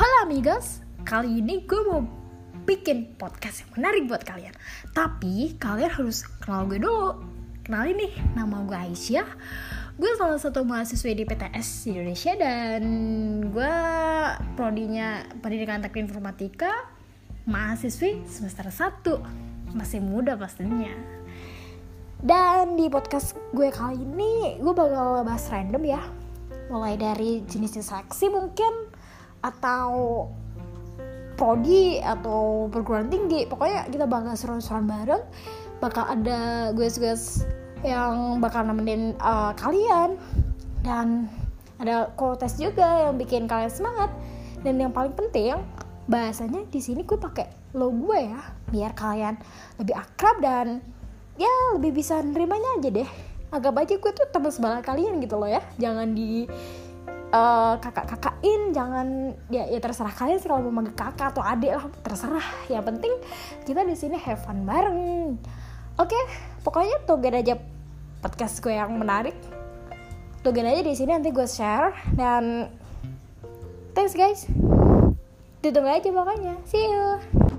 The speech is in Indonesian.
Halo amigos, kali ini gue mau bikin podcast yang menarik buat kalian. Tapi kalian harus kenal gue dulu. Kenalin nih, nama gue Aisyah. Gue salah satu mahasiswa di PTS Indonesia Dan gue prodinya pendidikan teknik informatika Mahasiswi semester 1 Masih muda pastinya. Dan di podcast gue kali ini gue bakal bahas random ya. Mulai dari jenisnya seleksi mungkin atau prodi atau perguruan tinggi pokoknya kita bakal seru-seruan bareng. Bakal ada gue-gue yang bakal nemenin uh, kalian. Dan ada quotes juga yang bikin kalian semangat. Dan yang paling penting bahasanya di sini gue pakai lo gue ya biar kalian lebih akrab dan ya lebih bisa nerimanya aja deh. Anggap aja gue tuh teman sebelah kalian gitu loh ya. Jangan di uh, kakak-kakain jangan ya ya terserah kalian sih kalau mau manggil kakak atau adik lah terserah. Yang penting kita di sini have fun bareng. Oke okay, pokoknya tungguin aja podcast gue yang menarik. Tungguin aja di sini nanti gue share. Dan thanks guys. Ditunggu aja pokoknya. See you